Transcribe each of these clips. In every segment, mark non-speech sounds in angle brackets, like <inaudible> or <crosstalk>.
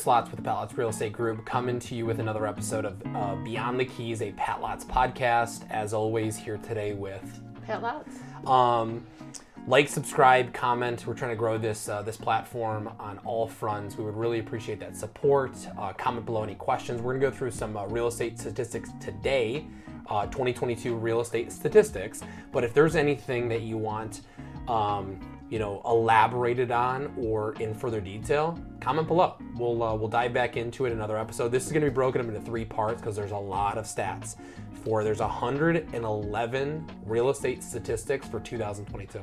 Chris Lotz with the Pat Lotz Real Estate Group coming to you with another episode of uh, Beyond the Keys, a Pat Lotz podcast. As always, here today with Pat Lotz. um, like, subscribe, comment. We're trying to grow this uh, this platform on all fronts. We would really appreciate that support. Uh, comment below any questions. We're gonna go through some uh, real estate statistics today, uh, 2022 real estate statistics. But if there's anything that you want, um, you know, elaborated on or in further detail, comment below. We'll uh, we'll dive back into it in another episode. This is gonna be broken up into three parts because there's a lot of stats. For there's 111 real estate statistics for 2022.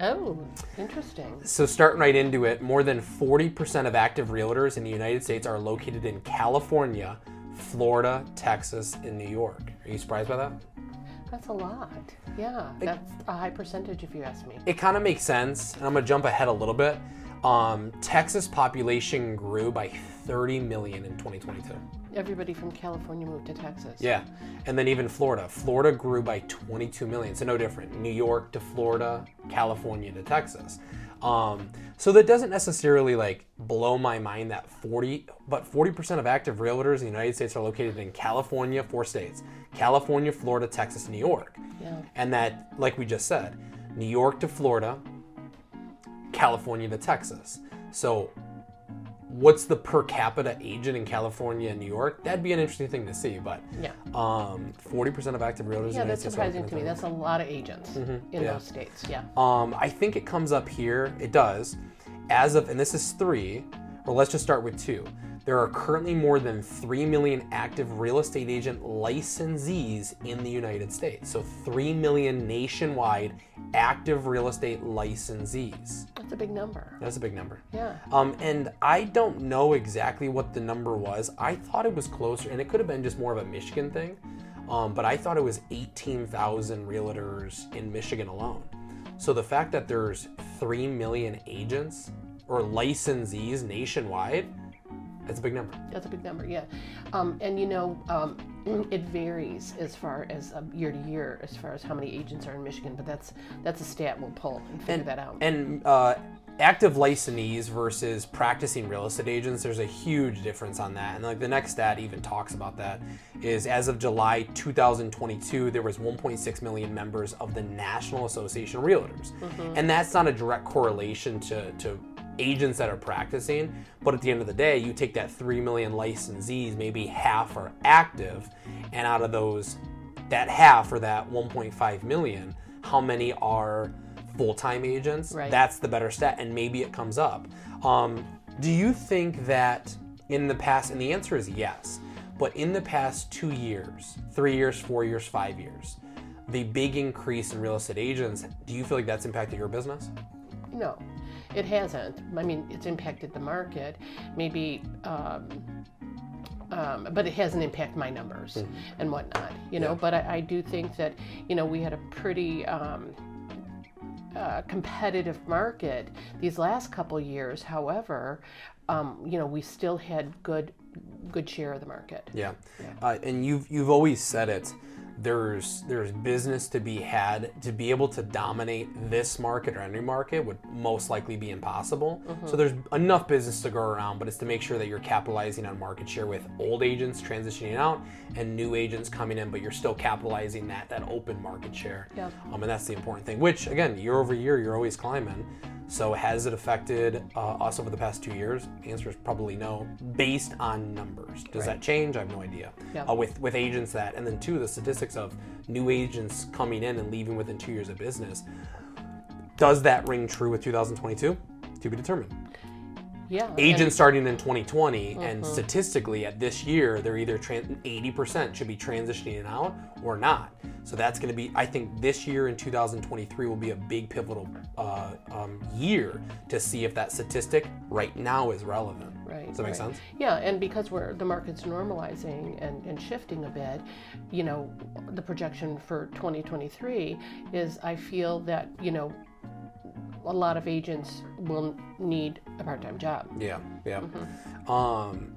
Oh, interesting. So starting right into it, more than 40% of active realtors in the United States are located in California, Florida, Texas, and New York. Are you surprised by that? That's a lot. Yeah, that's a high percentage if you ask me. It kind of makes sense, and I'm gonna jump ahead a little bit. Um, Texas population grew by 30 million in 2022. Everybody from California moved to Texas. Yeah, and then even Florida. Florida grew by 22 million, so no different. New York to Florida, California to Texas. Um, so that doesn't necessarily like blow my mind that 40, but 40% of active realtors in the United States are located in California, four states: California, Florida, Texas, New York. Yeah. And that, like we just said, New York to Florida, California to Texas. So, what's the per capita agent in California and New York? That'd be an interesting thing to see. But Yeah. um, 40% of active realtors. Yeah, that's surprising to me. That's a lot of agents in yeah. those states. Yeah. um, I think it comes up here. It does. As of, and this is three, or let's just start with two. There are currently more than 3 million active real estate agent licensees in the United States. So 3 million nationwide active real estate licensees. That's a big number. That's a big number. Yeah. Um, and I don't know exactly what the number was. I thought it was closer, and it could have been just more of a Michigan thing. Um, but I thought it was 18,000 realtors in Michigan alone. So the fact that there's 3 million agents or licensees nationwide, that's a big number. That's a big number, yeah. Um, and you know, um, it varies as far as um, year to year, as far as how many agents are in Michigan. But that's that's a stat we'll pull and figure that out. And uh, active licensees versus practicing real estate agents, there's a huge difference on that. And like the next stat even talks about that is as of July 2022, there was 1.6 million members of the National Association of Realtors. And that's not a direct correlation to, to agents that are practicing, but at the end of the day, you take that 3 million licensees, maybe half are active, and out of those, that half or that 1.5 million, how many are full-time agents? Right. That's the better stat, and maybe it comes up. Um, do you think that in the past, and the answer is yes, but in the past two years, three years, four years, five years, the big increase in real estate agents, do you feel like that's impacted your business? No, it hasn't. I mean, it's impacted the market, maybe, um, um, but it hasn't impacted my numbers and whatnot, you know. But I, I do think that, you know, we had a pretty um, uh, competitive market these last couple years. However, um, you know, we still had good, good share of the market. Yeah, Uh, and you've you've always said it. There's there's business to be had to be able to dominate this market or any market would most likely be impossible. So there's enough business to go around, but it's to make sure that you're capitalizing on market share with old agents transitioning out and new agents coming in, but you're still capitalizing that that open market share. Yeah. Um, and that's the important thing. Which again, year over year, you're always climbing. So has it affected uh, us over the past two years? The answer is probably no, based on numbers. Does that change? I have no idea. Yeah. Uh, with with agents that, and then two, the statistics of new agents coming in and leaving within two years of business. Does that ring true with 2022? To be determined. Yeah. and- Agents starting in 2020, and statistically at this year, they're either tran 80% should be transitioning out or not. So that's going to be, I think this year in 2023 will be a big pivotal uh, um, year to see if that statistic right now is relevant. Right. Does that make right. sense? Yeah, and because we're the market's normalizing and, and shifting a bit, you know, the projection for 2023 is I feel that, you know, a lot of agents will need a part-time job. Yeah, yeah. Mm-hmm. Um,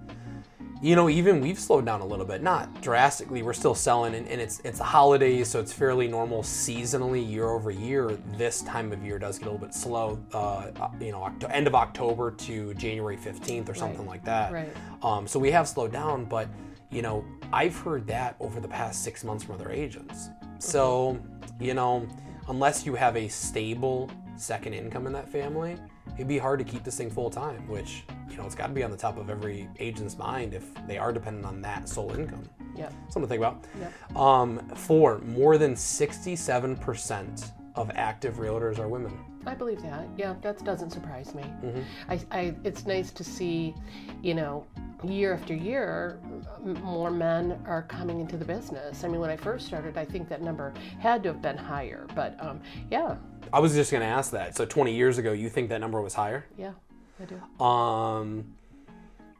you know, even we've slowed down a little bit, not drastically. We're still selling, and, and it's it's the holidays, so it's fairly normal seasonally year over year. This time of year does get a little bit slow. Uh, you know, Oct- end of October to January fifteenth or something like that. Right. Um, so we have slowed down, but you know, I've heard that over the past six months from other agents. So, you know, unless you have a stable second income in that family, it'd be hard to keep this thing full time, which, you know, it's got to be on the top of every agent's mind if they are dependent on that sole income. Yep. Something to think about. Yep. Um, four, more than 67% of active realtors are women. I believe that. Yeah, that doesn't surprise me. Mm-hmm. I, I, it's nice to see, you know, year after year, m- more men are coming into the business. I mean, when I first started, I think that number had to have been higher. But um, yeah, I was just going to ask that. So 20 years ago, you think that number was higher? yeah, I do. Um,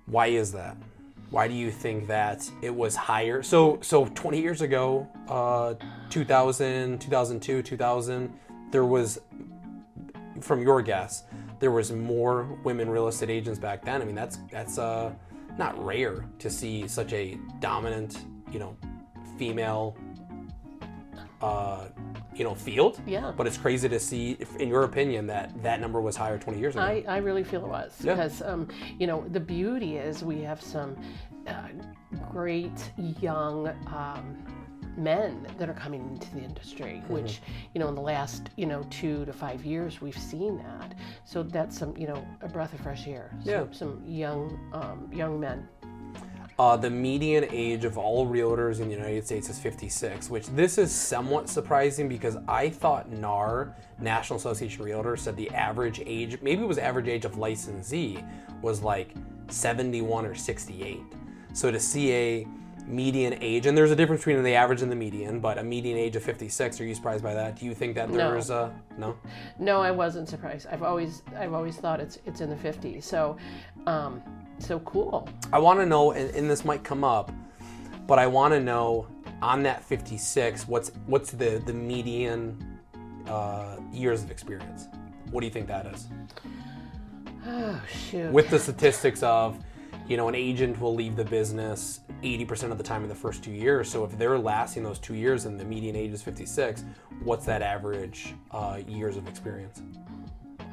why is that? Why do you think that it was higher? So, so 20 years ago, uh, 2000, 2002, 2000, there was, from your guess, there was more women real estate agents back then. I mean, that's that's uh, not rare to see such a dominant, you know, female, uh, you know, field. Yeah. But it's crazy to see, if, in your opinion, that that number was higher 20 years ago. I, I really feel it was Yeah. because um, you know the beauty is we have some uh, great young um, men that are coming into the industry, Mm-hmm. which you know in the last you know two to five years we've seen that. So that's some you know a breath of fresh air. So Yeah. Some young um, young men. Uh, the median age of all realtors in the United States is 56, which this is somewhat surprising because I thought NAR, National Association of Realtors, said the average age, maybe it was average age of licensee, was like 71 or 68. So to see a median age, and there's a difference between the average and the median, but a median age of 56, are you surprised by that? Do you think that No. there's a, no? No, I wasn't surprised. I've always I've always thought it's it's in the 50s. So um, so cool. I want to know, and, and this might come up, but I want to know on that 56, what's what's the the median uh, years of experience? What do you think that is? Oh shoot. With the statistics of, you know, an agent will leave the business 80% of the time in the first two years. So if they're lasting those two years and the median age is 56, what's that average uh, years of experience?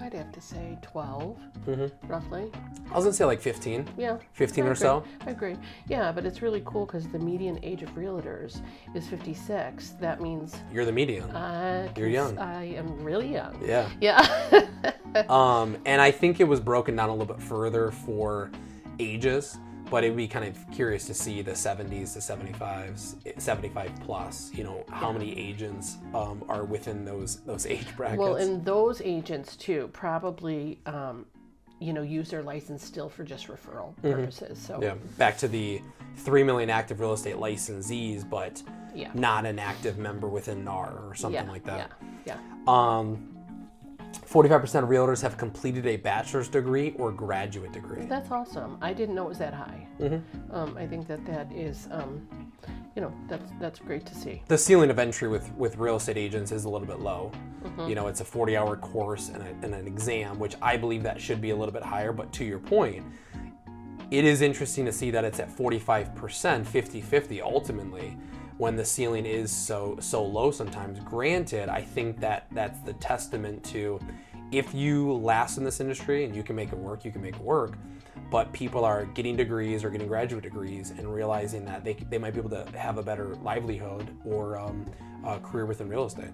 I'd have to say 12, Mm-hmm. roughly. I was gonna say like 15, Yeah. 15 or so. I agree. Yeah, but it's really cool because the median age of realtors is 56. That means You're the median. I You're young. I am really young. Yeah. Yeah. <laughs> Um, and I think it was broken down a little bit further for ages, but it'd be kind of curious to see the 70s to 75s, 75 plus. You know, how many agents um, are within those those age <laughs> brackets? well, and those agents too probably, um, you know, use their license still for just referral purposes. So Mm-hmm. yeah, back to the three million active real estate licensees, but Yeah. not an active member within NAR or something yeah, like that. Yeah. Yeah. Um, 45% of realtors have completed a bachelor's degree or graduate degree. That's awesome. I didn't know it was that high. Mm-hmm. Um, I think that that is, um, you know, that's that's great to see. the ceiling of entry with, with real estate agents is a little bit low. Mm-hmm. You know, it's a 40 hour course and, a, and an exam, which I believe that should be a little bit higher. But to your point, it is interesting to see that it's at 45%, 50 50 ultimately, when the ceiling is so so low sometimes. Granted, I think that that's the testament to if you last in this industry and you can make it work, you can make it work. But people are getting degrees or getting graduate degrees and realizing that they, they might be able to have a better livelihood or um, a career within real estate.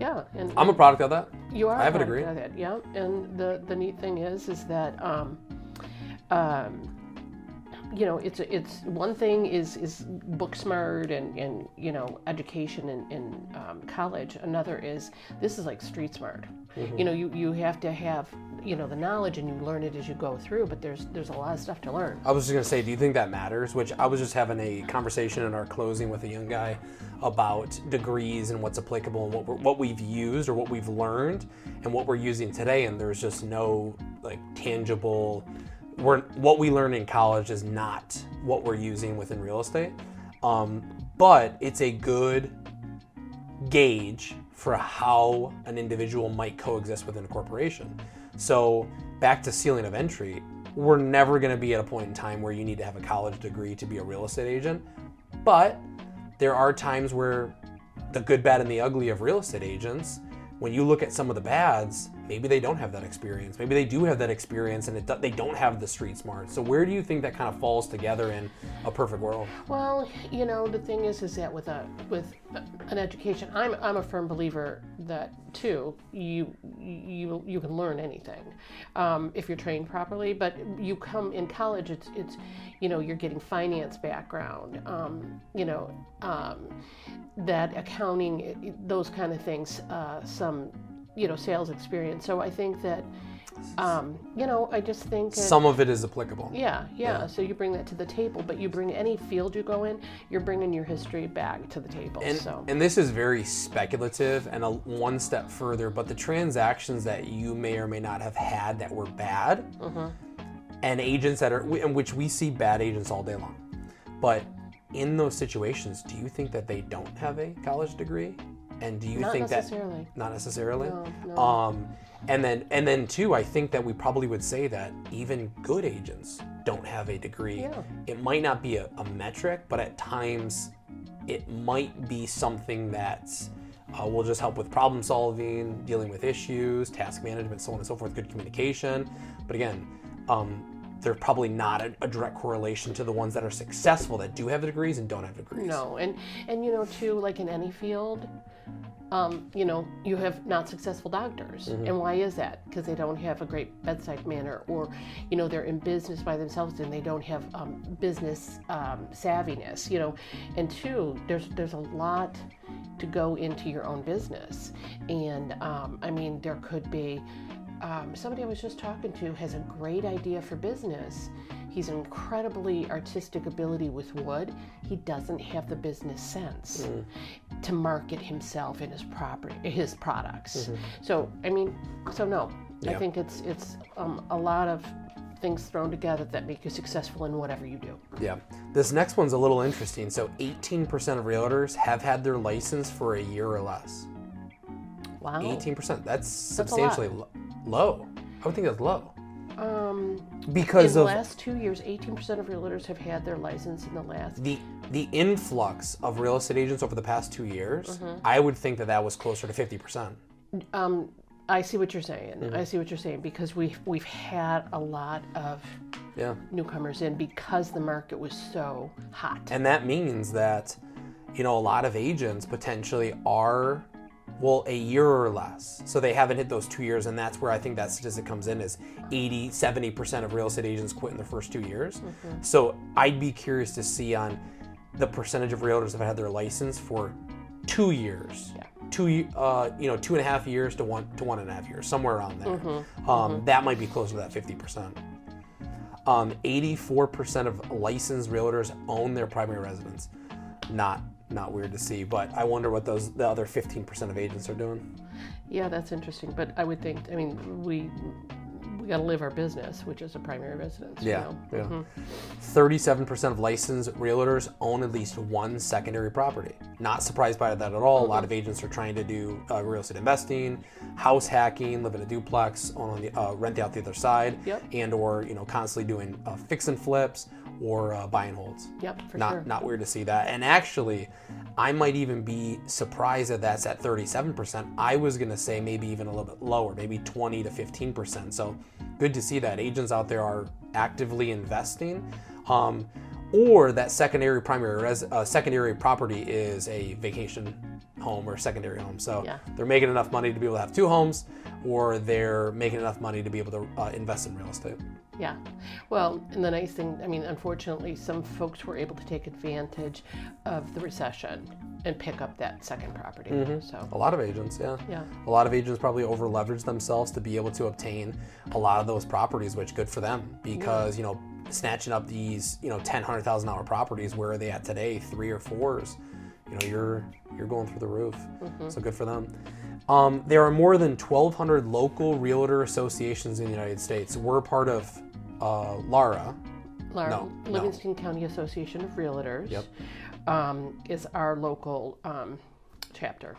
Yeah, and I'm a product of that. You are. I have a part degree. of That, yeah, and the the neat thing is, is that, um, um, you know, it's it's one thing is is book smart and and you know education in in um, college. Another is this is like street smart. Mm-hmm. You know, you you have to have you know the knowledge and you learn it as you go through. But there's there's a lot of stuff to learn. I was just gonna say, do you think that matters? Which I was just having a conversation in our closing with a young guy about degrees and what's applicable and what we're, what we've used or what we've learned and what we're using today. And there's just no like tangible. We're, what we learn in college is not what we're using within real estate, um, but it's a good gauge for how an individual might coexist within a corporation. So back to ceiling of entry, we're never going to be at a point in time where you need to have a college degree to be a real estate agent. But there are times where the good, bad, and the ugly of real estate agents, when you look at some of the bads, maybe they don't have that experience. Maybe they do have that experience and they don't have the street smart. So where do you think that kind of falls together in a perfect world? Well, you know, the thing is, is that with a with an education, I'm I'm a firm believer that too you you you can learn anything um, if you're trained properly. But you come in college, it's it's you know you're getting finance background, um, you know. Um, that accounting, those kind of things, uh, some you know sales experience. So I think that um, you know I just think some of it is applicable. Yeah, yeah, yeah, So you bring that to the table, but you bring any field you go in, you're bringing your history back to the table. And, so and this is very speculative and a one step further. But the transactions that you may or may not have had that were bad, mm-hmm. and agents that are in which we see bad agents all day long, but in those situations, do you think that they don't have a college degree? And do you not think necessarily. that not necessarily? No, no. Um, and then and then too, I think that we probably would say that even good agents don't have a degree. Yeah. It might not be a, a metric, but at times it might be something that uh, will just help with problem solving, dealing with issues, task management, so on and so forth, good communication. But again, um, there's probably not a, a, direct correlation to the ones that are successful that do have the degrees and don't have degrees. No, and and you know too, like in any field, um, you know, you have not successful doctors, mm-hmm. and why is that? Because they don't have a great bedside manner, or you know, they're in business by themselves and they don't have um, business um, savviness. You know, and two, there's there's a lot to go into your own business, and um, I mean, there could be um, somebody I was just talking to has a great idea for business. He's incredibly artistic ability with wood. He doesn't have the business sense mm. to market himself and his property, his products. Mm-hmm. So I mean, so no, yeah. I think it's it's um, a lot of things thrown together that make you successful in whatever you do. Yeah. This next one's a little interesting. So 18% of realtors have had their license for a year or less. Wow. 18%. That's, that's substantially low. I would think that's low. Um, because in of the last two years, 18% of realtors have had their license in the last. The the influx of real estate agents over the past two years, mm-hmm. I would think that that was closer to 50%. Um, I see what you're saying. Mm-hmm. I see what you're saying because we've we've had a lot of yeah. newcomers in because the market was so hot. And that means that you know a lot of agents potentially are well, a year or less. So they haven't hit those two years, and that's where I think that statistic comes in is 80, 70% of real estate agents quit in the first two years. Mm-hmm. So I'd be curious to see on the percentage of realtors that have had their license for two years. Yeah. Two, uh, you know, two and a half years to one to one and a half years, somewhere around there. Mm-hmm. Um, mm-hmm. That might be closer to that 50%. Um, 84% of licensed realtors own their primary residence. Not not weird to see. But I wonder what those the other 15% of agents are doing. Yeah, that's interesting. But I would think, I mean, we we got to live our business, which is a primary residence. Yeah, you know? yeah. Thirty-seven percent of licensed realtors own at least one secondary property. Not surprised by that at all. Mm-hmm. A lot of agents are trying to do uh, real estate investing, house hacking, live in a duplex, own on the uh, rent out the other side, yep. and or you know constantly doing uh, fix and flips or uh, buy and holds. Yep, for not, sure. Not weird to see that. And actually, I might even be surprised that that's at 37%. I was going to say maybe even a little bit lower, maybe 20 to 15%. So good to see that agents out there are actively investing. Um, or that secondary primary res- uh, secondary property is a vacation home or secondary home. So yeah. they're making enough money to be able to have two homes, or they're making enough money to be able to uh, invest in real estate. Yeah. Well, and the nice thing, I mean, unfortunately, some folks were able to take advantage of the recession and pick up that second property. Mm-hmm. So a lot of agents, yeah. Yeah. A lot of agents probably over leveraged themselves to be able to obtain a lot of those properties, which good for them because, yeah. you know, snatching up these, you know, ten, hundred thousand dollar properties, where are they at today? Three or fours. You know, you're you're going through the roof. Mm-hmm. So good for them. Um, there are more than 1,200 local realtor associations in the United States. We're part of uh, LARA. LARA, no, Livingston no. County Association of Realtors. Yep. Um, is our local um, chapter.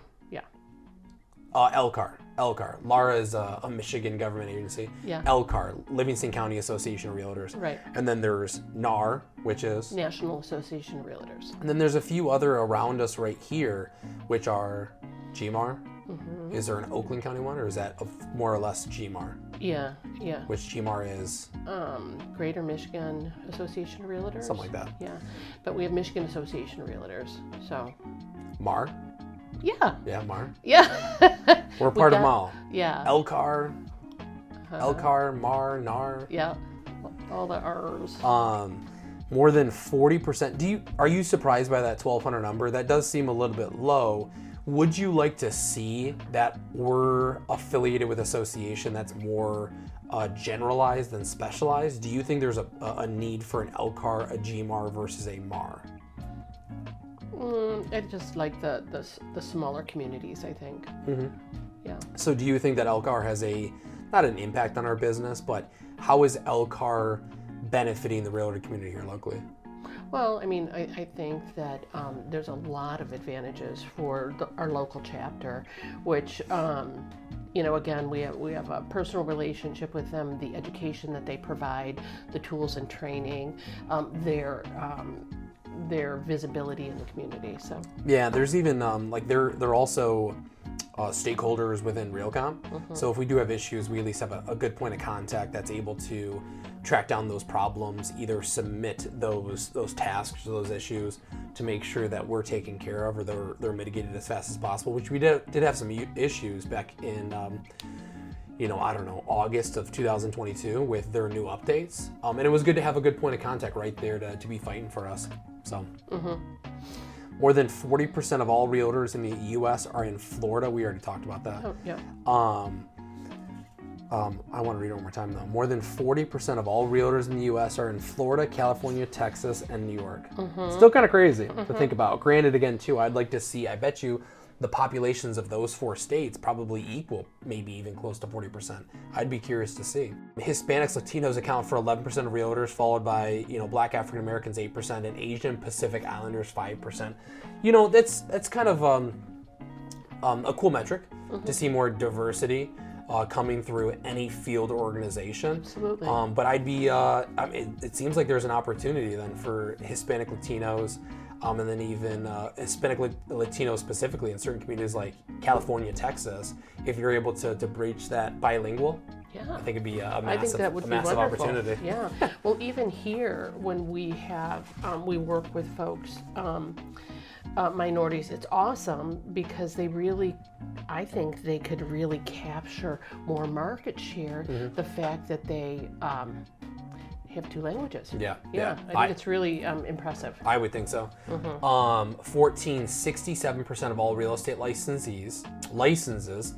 Uh, LCAR. LCAR. LARA is a, a Michigan government agency. Yeah. LCAR, Livingston County Association of Realtors. Right. And then there's NAR, which is. National Association of Realtors. And then there's a few other around us right here, which are GMAR. Mm-hmm. Is there an Oakland County one, or is that a- more or less GMAR? Yeah, yeah. Which GMAR is Um, Greater Michigan Association of Realtors. something like that. Yeah, but we have Michigan Association of Realtors. So, MAR? Yeah, Yeah, MAR. yeah, <laughs> We're part of got- MAL. yeah, LCAR. Uh-huh. LCAR, MAR, NAR. yeah. All the R's. Um, more than 40%. Do you are you surprised by that 1200 number? That does seem a little bit low. Would you like to see that we're affiliated with association that's more uh, generalized than specialized? Do you think there's a, a a need for an LCAR, a GMAR versus a MAR? Mm, I just like the, the the smaller communities. I think. Mhm. Yeah. So do you think that LCAR has a not an impact on our business, but how is LCAR benefiting the railroad community here locally? Well, I mean, I, I think that um, there's a lot of advantages for the, our local chapter, which, um, you know, again, we have, we have a personal relationship with them, the education that they provide, the tools and training, um, their um, their visibility in the community. So, Yeah, there's even um, like they're they're also uh, stakeholders within Realcomp. So if we do have issues, we at least have a, a good point of contact that's able to track down those problems, either submit those those tasks or those issues to make sure that we're taken care of or they're they're mitigated as fast as possible. Which we did did have some issues back in. Um, you know, I don't know, August of 2022 with their new updates. Um, and it was good to have a good point of contact right there to, to be fighting for us. So, more than 40% of all realtors in the U.S. are in Florida. We already talked about that. oh, yeah. Um, um, I want to read it one more time though. More than 40% of all realtors in the U.S. are in Florida, California, Texas, and New York. Still kind of crazy to think about. Granted, again, too, I'd like to see. I bet you the populations of those four states probably equal, maybe even close to 40%. I'd be curious to see. Hispanics, Latinos account for 11% of realtors, followed by you know Black African Americans 8%, and Asian Pacific Islanders 5%. You know that's that's kind of um, um, a cool metric to see more diversity uh, coming through any field or organization. Absolutely. Um, but I'd be, uh, I mean, it, it seems like there's an opportunity then for Hispanic Latinos, um, and then even uh, Hispanic Latino specifically in certain communities like California, Texas. If you're able to, to breach that bilingual, Yeah. I think it'd be a, massive, I think that would a be massive wonderful. opportunity. Yeah. <laughs> Well, even here, when we have, um, we work with folks, um, uh, minorities, it's awesome because they really, I think they could really capture more market share. Mm-hmm. The fact that they um, have two languages. Yeah, Yeah. I think I- it's really um, impressive. I would think so. Mm-hmm. Um, 14, 67% of all real estate licensees, licenses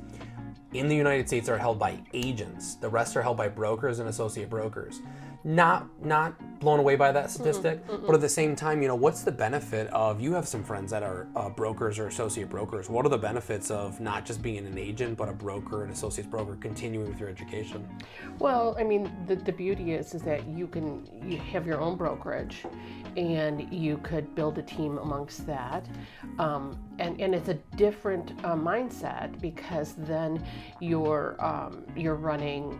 in the United States are held by agents. The rest are held by brokers and associate brokers. Not not blown away by that statistic, but at the same time, you know, what's the benefit of you have some friends that are uh, brokers or associate brokers. What are the benefits of not just being an agent, but a broker, an associate broker, continuing with your education? Well, I mean, the, the beauty is is that you can you have your own brokerage, and you could build a team amongst that, um, and and it's a different uh, mindset because then you're um, you're running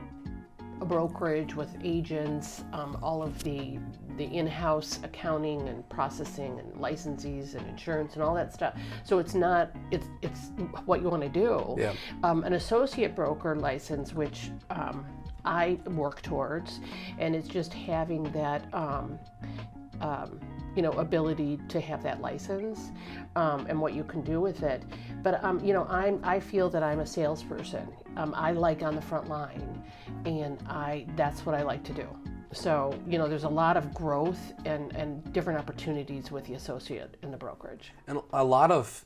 a brokerage with agents, um, all of the the in-house accounting and processing and licensees and insurance and all that stuff. So it's not it's it's what you want to do. Yeah. Um, an associate broker license, which um, I work towards, and it's just having that. Um, um, you know, ability to have that license um, and what you can do with it. But um, you know, I'm I feel that I'm a salesperson. Um, I like on the front line, and I that's what I like to do. So you know, there's a lot of growth and and different opportunities with the associate in the brokerage. And a lot of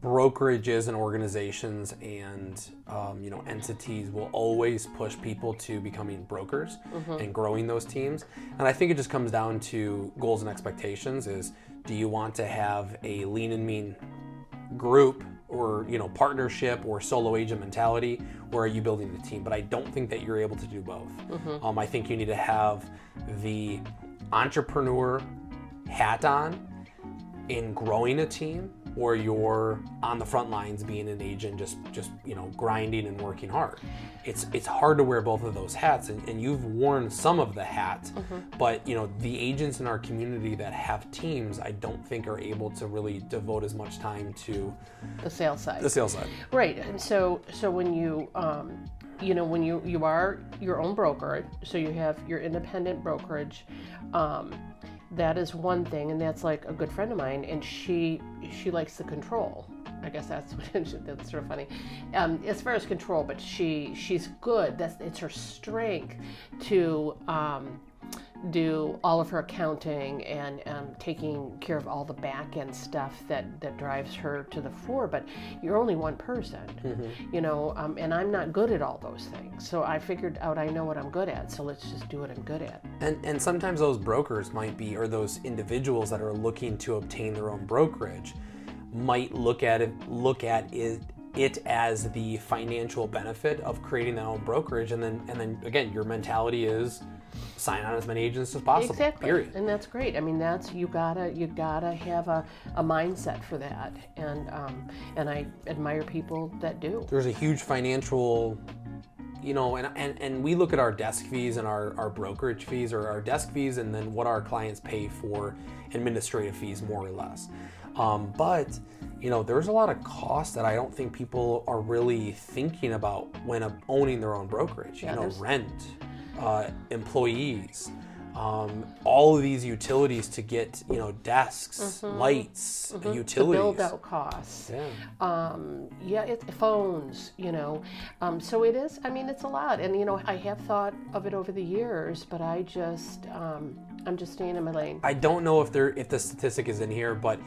brokerages and organizations and um, you know entities will always push people to becoming brokers and growing those teams. And i think it just comes down to goals and expectations is do you want to have a lean and mean group or you know partnership or solo agent mentality or are you building the team? But i don't think that you're able to do both. Um, i think you need to have the entrepreneur hat on in growing a team or you're on the front lines being an agent just just you know grinding and working hard it's it's hard to wear both of those hats and, and you've worn some of the hats Mm-hmm. but you know the agents in our community that have teams i don't think are able to really devote as much time to the sales side. the sales side Right, and so so when you um, you know when you you are your own broker, so you have your independent brokerage. Um, that is one thing, and that's like a good friend of mine, and she she likes the control. I guess that's <laughs> what that's sort of funny, um, as far as control. But she she's good. That's it's her strength to. Um, do all of her accounting and um, taking care of all the back end stuff that, that drives her to the fore. But you're only one person, you know, um, and I'm not good at all those things. So I figured out I know what I'm good at. So let's just do what I'm good at. And and sometimes those brokers might be, or those individuals that are looking to obtain their own brokerage, might look at it look at it it as the financial benefit of creating their own brokerage, and then and then again, your mentality is sign on as many agents as possible. Exactly, Period. and that's great. I mean, that's you gotta you gotta have a, a mindset for that, and um, and I admire people that do. There's a huge financial you know, and, and, and we look at our desk fees and our, our brokerage fees or our desk fees and then what our clients pay for administrative fees, more or less. Um, but, you know, there's a lot of costs that I don't think people are really thinking about when uh, owning their own brokerage. Yeah, you know, there's- rent, uh, employees, um, all of these utilities to get, you know, desks, lights, The utilities. build out costs. Yeah. um, yeah, it's phones, you know. Um, so it is. I mean, it's a lot, and you know, I have thought of it over the years, but I just, um, I'm just staying in my lane. I don't know if there if the statistic is in here, but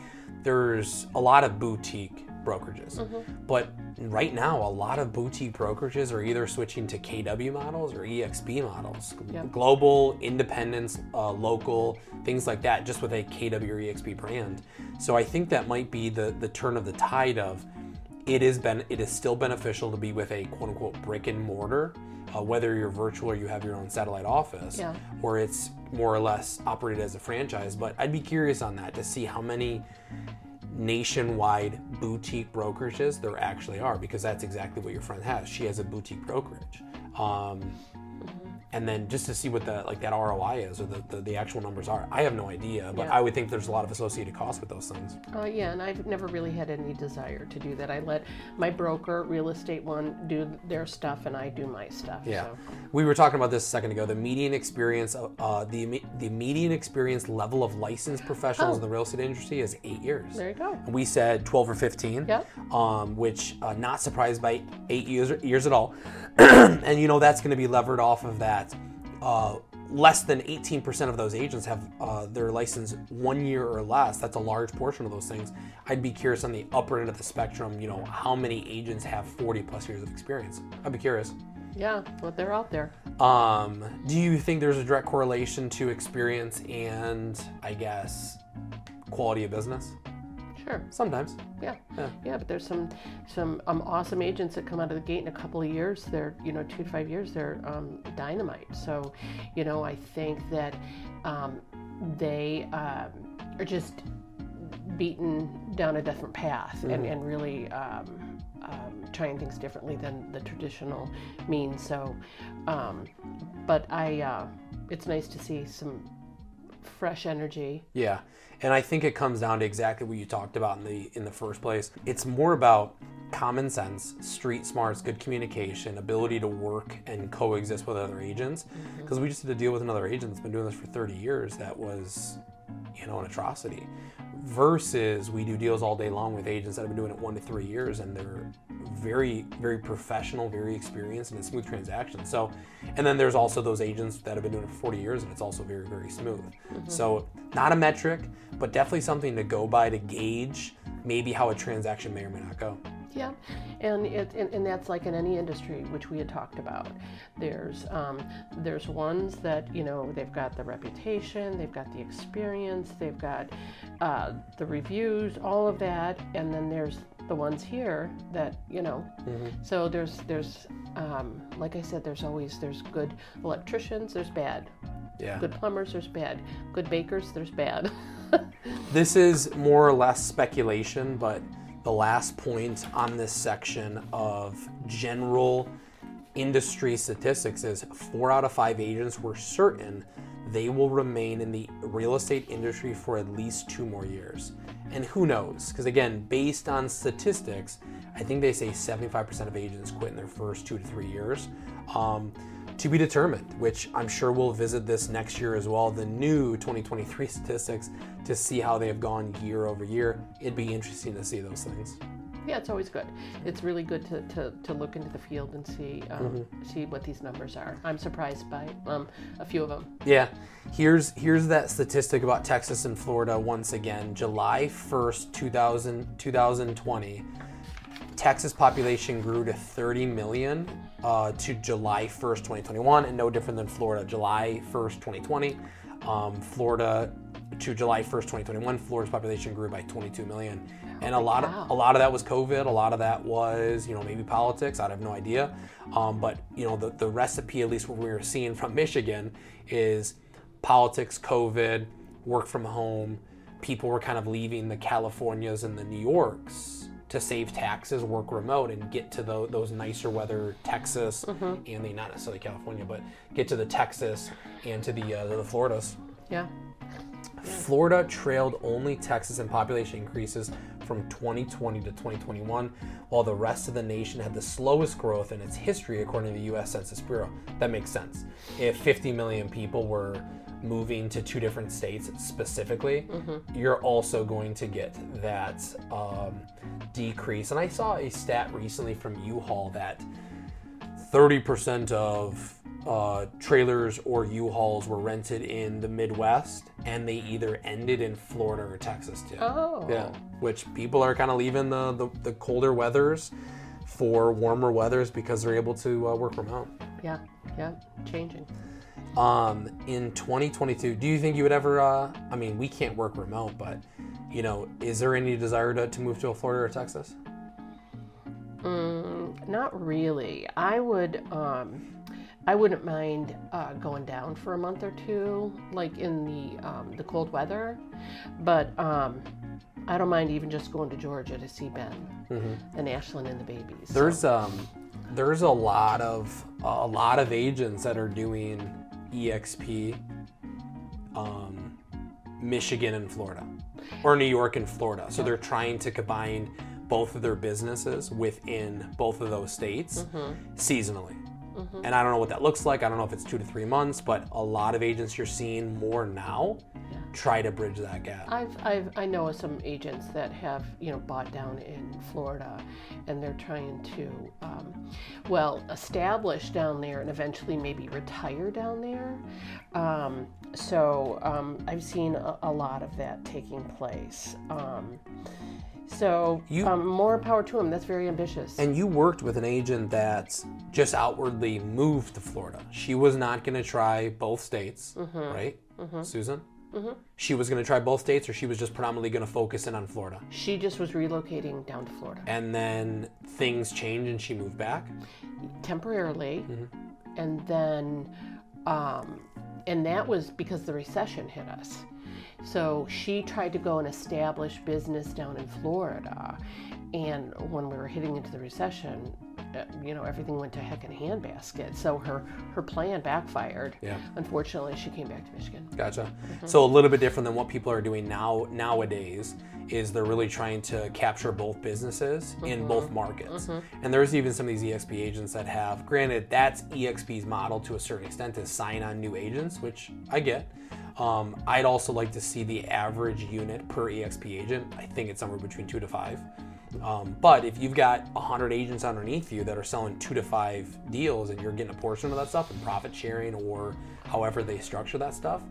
there's a lot of boutique brokerages. But right now, a lot of boutique brokerages are either switching to KW models or EXP models, Yep. global, independence, uh, local, things like that, just with a KW or EXP brand. So I think that might be the the turn of the tide of it is ben- it is still beneficial to be with a quote unquote brick and mortar, uh, whether you're virtual or you have your own satellite office, Yeah. or it's more or less operated as a franchise. But I'd be curious on that to see how many nationwide boutique brokerages there actually are, because that's exactly what your friend has. She has a boutique brokerage. Um, and then just to see what the like that ROI is or the, the, the actual numbers are. I have no idea, but Yeah. I would think there's a lot of associated costs with those things. Uh, yeah, and I've never really had any desire to do that. I let my broker, real estate one, do their stuff, and I do my stuff. Yeah, So. we were talking about this a second ago. The median experience, uh, uh, the the median experience level of licensed professionals in the real estate industry is eight years. Oh. There you go. And we said 12 or 15. Yep. Um, which uh, not surprised by eight years years at all. <clears throat> and you know that's going to be levered off of that. Uh, less than 18% of those agents have uh, their license one year or less. That's a large portion of those things. I'd be curious on the upper end of the spectrum. You know how many agents have 40 plus years of experience. I'd be curious. Yeah, but they're out there. Um, do you think there's a direct correlation to experience and I guess quality of business? Sure. Sometimes. Yeah. Yeah. yeah, But there's some some um, awesome agents that come out of the gate in a couple of years. They're you know two to five years. They're um, dynamite. So, you know, I think that um, they um, are just beaten down a different path and, and really um, um, trying things differently than the traditional means. So, um, but I, uh, it's nice to see some fresh energy. Yeah, and I think it comes down to exactly what you talked about in the in the first place. It's more about common sense, street smarts, good communication, ability to work and coexist with other agents. Because we just had to deal with another agent that's been doing this for 30 years. That was, you know, an atrocity. Versus we do deals all day long with agents that have been doing it one to three years, and they're very, very professional, very experienced, and it's smooth transactions. So, and then there's also those agents that have been doing it for 40 years, and it's also very, very smooth. Mm-hmm. So, not a metric, but definitely something to go by to gauge maybe how a transaction may or may not go. Yeah, and it and, and that's like in any industry, which we had talked about. There's um, there's ones that you know they've got the reputation, they've got the experience, they've got uh, the reviews, all of that, and then there's the ones here that you know. So there's there's um, like I said, there's always there's good electricians, there's bad. Yeah. Good plumbers, there's bad. Good bakers, there's bad. <laughs> this is more or less speculation, but the last point on this section of general industry statistics is four out of five agents were certain they will remain in the real estate industry for at least two more years. And who knows? Because again, based on statistics, I think they say 75% of agents quit in their first two to three years. Um, to be determined, which I'm sure we'll visit this next year as well, the new 2023 statistics to see how they have gone year over year. It'd be interesting to see those things. Yeah, it's always good. It's really good to, to, to look into the field and see um, mm-hmm. see what these numbers are. I'm surprised by um, a few of them. Yeah, here's here's that statistic about Texas and Florida once again. July 1st, 2000, 2020, Texas population grew to 30 million uh, to July 1st, 2021, and no different than Florida. July 1st, 2020, um, Florida to July 1st, 2021, Florida's population grew by 22 million and a lot of a lot of that was COVID. A lot of that was you know maybe politics. I have no idea. Um, but you know the the recipe, at least what we were seeing from <laughs> Michigan, is politics, COVID, work from home. People were kind of leaving the Californias and the New Yorks to save taxes, work remote, and get to the, those nicer weather Texas mm-hmm. and the not necessarily California, but get to the Texas and to the uh, the Floridas. Yeah. Florida trailed only Texas in population increases from 2020 to 2021, while the rest of the nation had the slowest growth in its history, according to the US Census Bureau. That makes sense. If 50 million people were moving to two different states specifically, mm-hmm. you're also going to get that um, decrease. And I saw a stat recently from U Haul that 30% of uh, trailers or U-Hauls were rented in the Midwest, and they either ended in Florida or Texas too. Oh, yeah. Which people are kind of leaving the, the, the colder weathers for warmer weathers because they're able to uh, work from home. Yeah, yeah, changing. Um, in 2022, do you think you would ever? Uh, I mean, we can't work remote, but you know, is there any desire to, to move to a Florida or Texas? Mm, not really. I would. Um, I wouldn't mind uh, going down for a month or two, like in the um, the cold weather, but um, I don't mind even just going to Georgia to see Ben mm-hmm. and Ashlyn and the babies. There's so. um there's a lot of a lot of agents that are doing EXP, um, Michigan and Florida, or New York and Florida. So they're trying to combine both of their businesses within both of those states mm-hmm. seasonally. Mm-hmm. And I don't know what that looks like. I don't know if it's two to three months, but a lot of agents you're seeing more now. Try to bridge that gap. I've, I've, I know some agents that have, you know, bought down in Florida and they're trying to, um, well, establish down there and eventually maybe retire down there. Um, so um, I've seen a, a, lot of that taking place. Um, so you, um, more power to him. That's very ambitious. And you worked with an agent that just outwardly moved to Florida. She was not going to try both states, mm-hmm. right, mm-hmm. Susan? Mm-hmm. She was going to try both states, or she was just predominantly going to focus in on Florida. She just was relocating down to Florida. And then things changed, and she moved back temporarily, mm-hmm. and then, um, and that was because the recession hit us. So she tried to go and establish business down in Florida. And when we were hitting into the recession, you know, everything went to heck in a handbasket. So her her plan backfired. Yeah. Unfortunately, she came back to Michigan. Gotcha. Mm-hmm. So a little bit different than what people are doing now nowadays is they're really trying to capture both businesses mm-hmm. in both markets. Mm-hmm. And there's even some of these EXP agents that have, granted, that's EXP's model to a certain extent to sign on new agents, which I get. Um, I'd also like to see the average unit per EXP agent. I think it's somewhere between two to five. Um, but if you've got 100 agents underneath you that are selling two to five deals and you're getting a portion of that stuff and profit sharing or however they structure that stuff,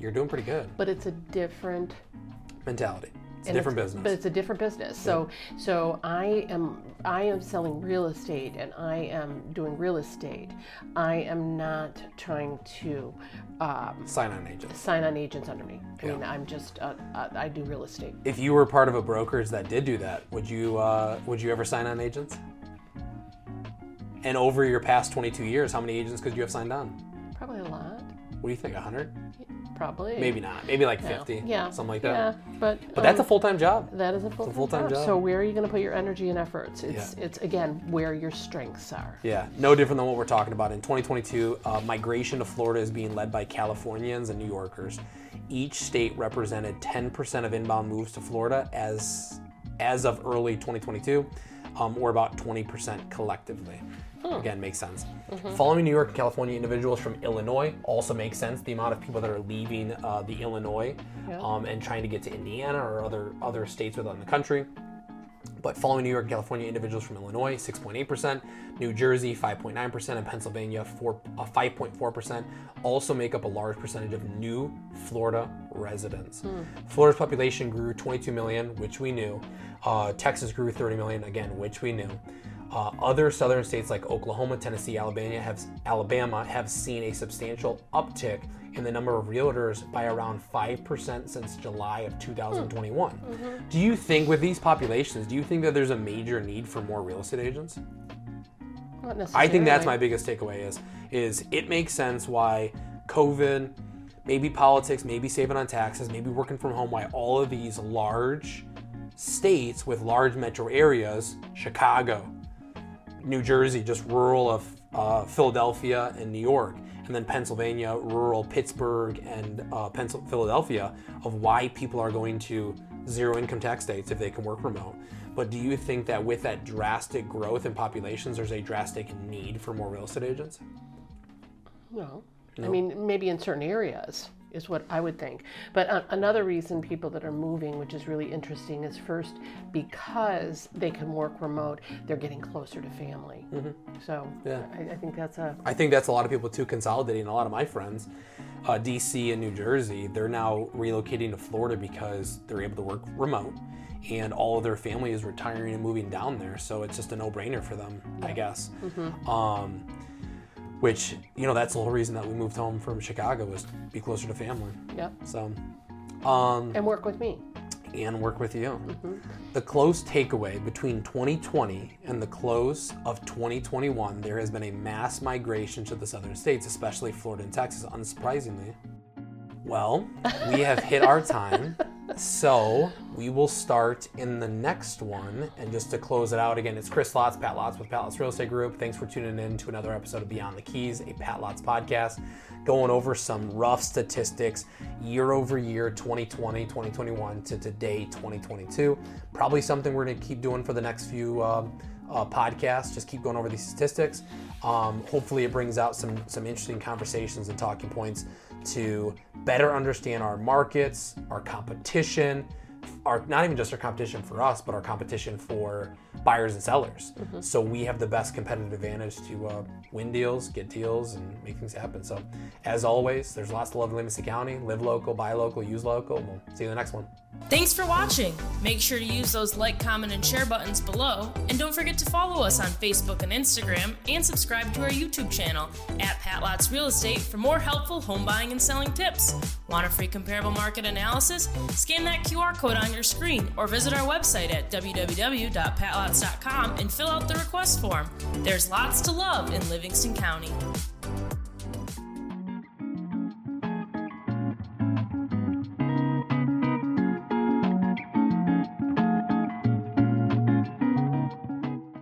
you're doing pretty good. But it's a different mentality. It's a different business. But it's a different business. So yeah. so I am I am selling real estate and I am doing real estate. I am not trying to um, sign on agents. Sign on agents under me. I yeah. mean, I'm just uh, uh, I do real estate. If you were part of a brokerage that did do that, would you uh, would you ever sign on agents? And over your past 22 years, how many agents could you have signed on? Probably a lot. What do you think? 100? Probably. Maybe not. Maybe like Yeah. 50. Yeah. Something like that. Yeah, but But that's a um, full time job. that is a full full-time time job. So where are you going to put your energy and efforts? It's Yeah. it's again where your strengths are. Yeah, no different than what we're talking about. In 2022, uh, migration to Florida is being led by Californians and New Yorkers. Each state represented 10% of inbound moves to Florida as as of early 2022, um, or about 20% collectively. Again, makes sense. Following New York and California individuals from Illinois also makes sense. The amount of people that are leaving uh, the Illinois Yeah. um, and trying to get to Indiana or other other states within the country. But following New York and California, individuals from Illinois, 6.8%, New Jersey, 5.9%, and Pennsylvania, 4, uh, 5.4%, also make up a large percentage of new Florida residents. Florida's population grew 22 million, which we knew. Uh, Texas grew 30 million, again, which we knew. Uh, other southern states like Oklahoma, Tennessee, Alabama have, Alabama have seen a substantial uptick in the number of realtors by around 5% since July of 2021. Do you think, with these populations, do you think that there's a major need for more real estate agents? Not I think that's my biggest takeaway is is it makes sense why COVID, maybe politics, maybe saving on taxes, maybe working from home, why all of these large states with large metro areas, Chicago, New Jersey, just rural of uh, Philadelphia and New York, and then Pennsylvania, rural Pittsburgh and uh, Pencil- Philadelphia, of why people are going to zero income tax states if they can work remote. But do you think that with that drastic growth in populations, there's a drastic need for more real estate agents? No. I mean, maybe in certain areas is what I would think. But uh, another reason people that are moving, which is really interesting, is first because they can work remote, they're getting closer to family. So Mm-hmm. Yeah. I, I think that's a I think that's a lot of people too consolidating. A lot of my friends, uh, DC and New Jersey, they're now relocating to Florida because they're able to work remote, and all of their family is retiring and moving down there. So it's just a no-brainer for them, I guess. Um, which you know that's the whole reason that we moved home from Chicago was to be closer to family. yeah, So, um, and work with me. and work with you. The close takeaway between 2020 and the close of 2021, there has been a mass migration to the southern states, especially Florida and Texas, unsurprisingly. Well, we have hit our <laughs> time. So we will start in the next one. And just to close it out again, it's Chris Lotz, Pat Lotz with Pat Lotz Real Estate Group. Thanks for tuning in to another episode of Beyond the Keys, a Pat Lotz podcast, going over some rough statistics year over year, 2020, 2021 to today, 2022. Probably something we're going to keep doing for the next few uh, uh, podcasts. Just keep going over these statistics. Um, hopefully, it brings out some some interesting conversations and talking points to better understand our markets, our competition, our not even just our competition for us, but our competition for buyers and sellers. So we have the best competitive advantage to uh, win deals, get deals, and make things happen. So, as always, there's lots to love in Livingston County. Live local, buy local, use local. We'll see you in the next one. Thanks for watching. Make sure to use those like, comment, and share buttons below. And don't forget to follow us on Facebook and Instagram and subscribe to our YouTube channel at Pat Lotz Real Estate for more helpful home buying and selling tips. Want a free comparable market analysis? Scan that QR code on your screen or visit our website at www.patlotz.com and fill out the request form. There's lots to love in Livingston County.